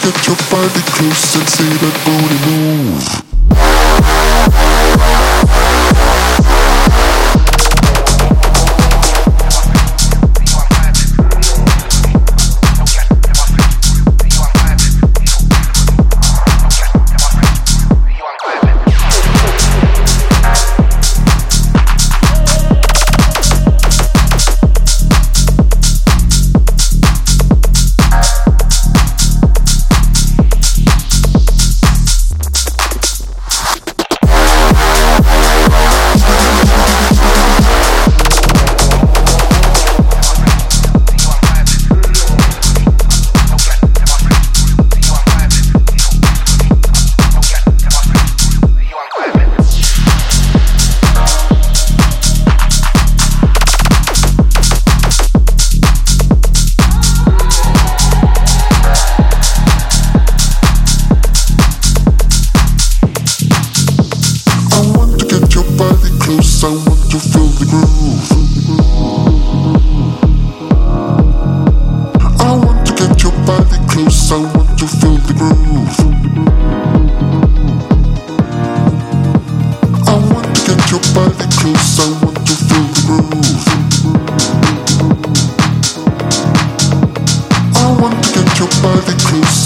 Get your body close and say that booty move. I want to feel the groove. I want to get your body close. I want to feel the groove. I want to get your body close. I want to feel the groove. I want to get your body close.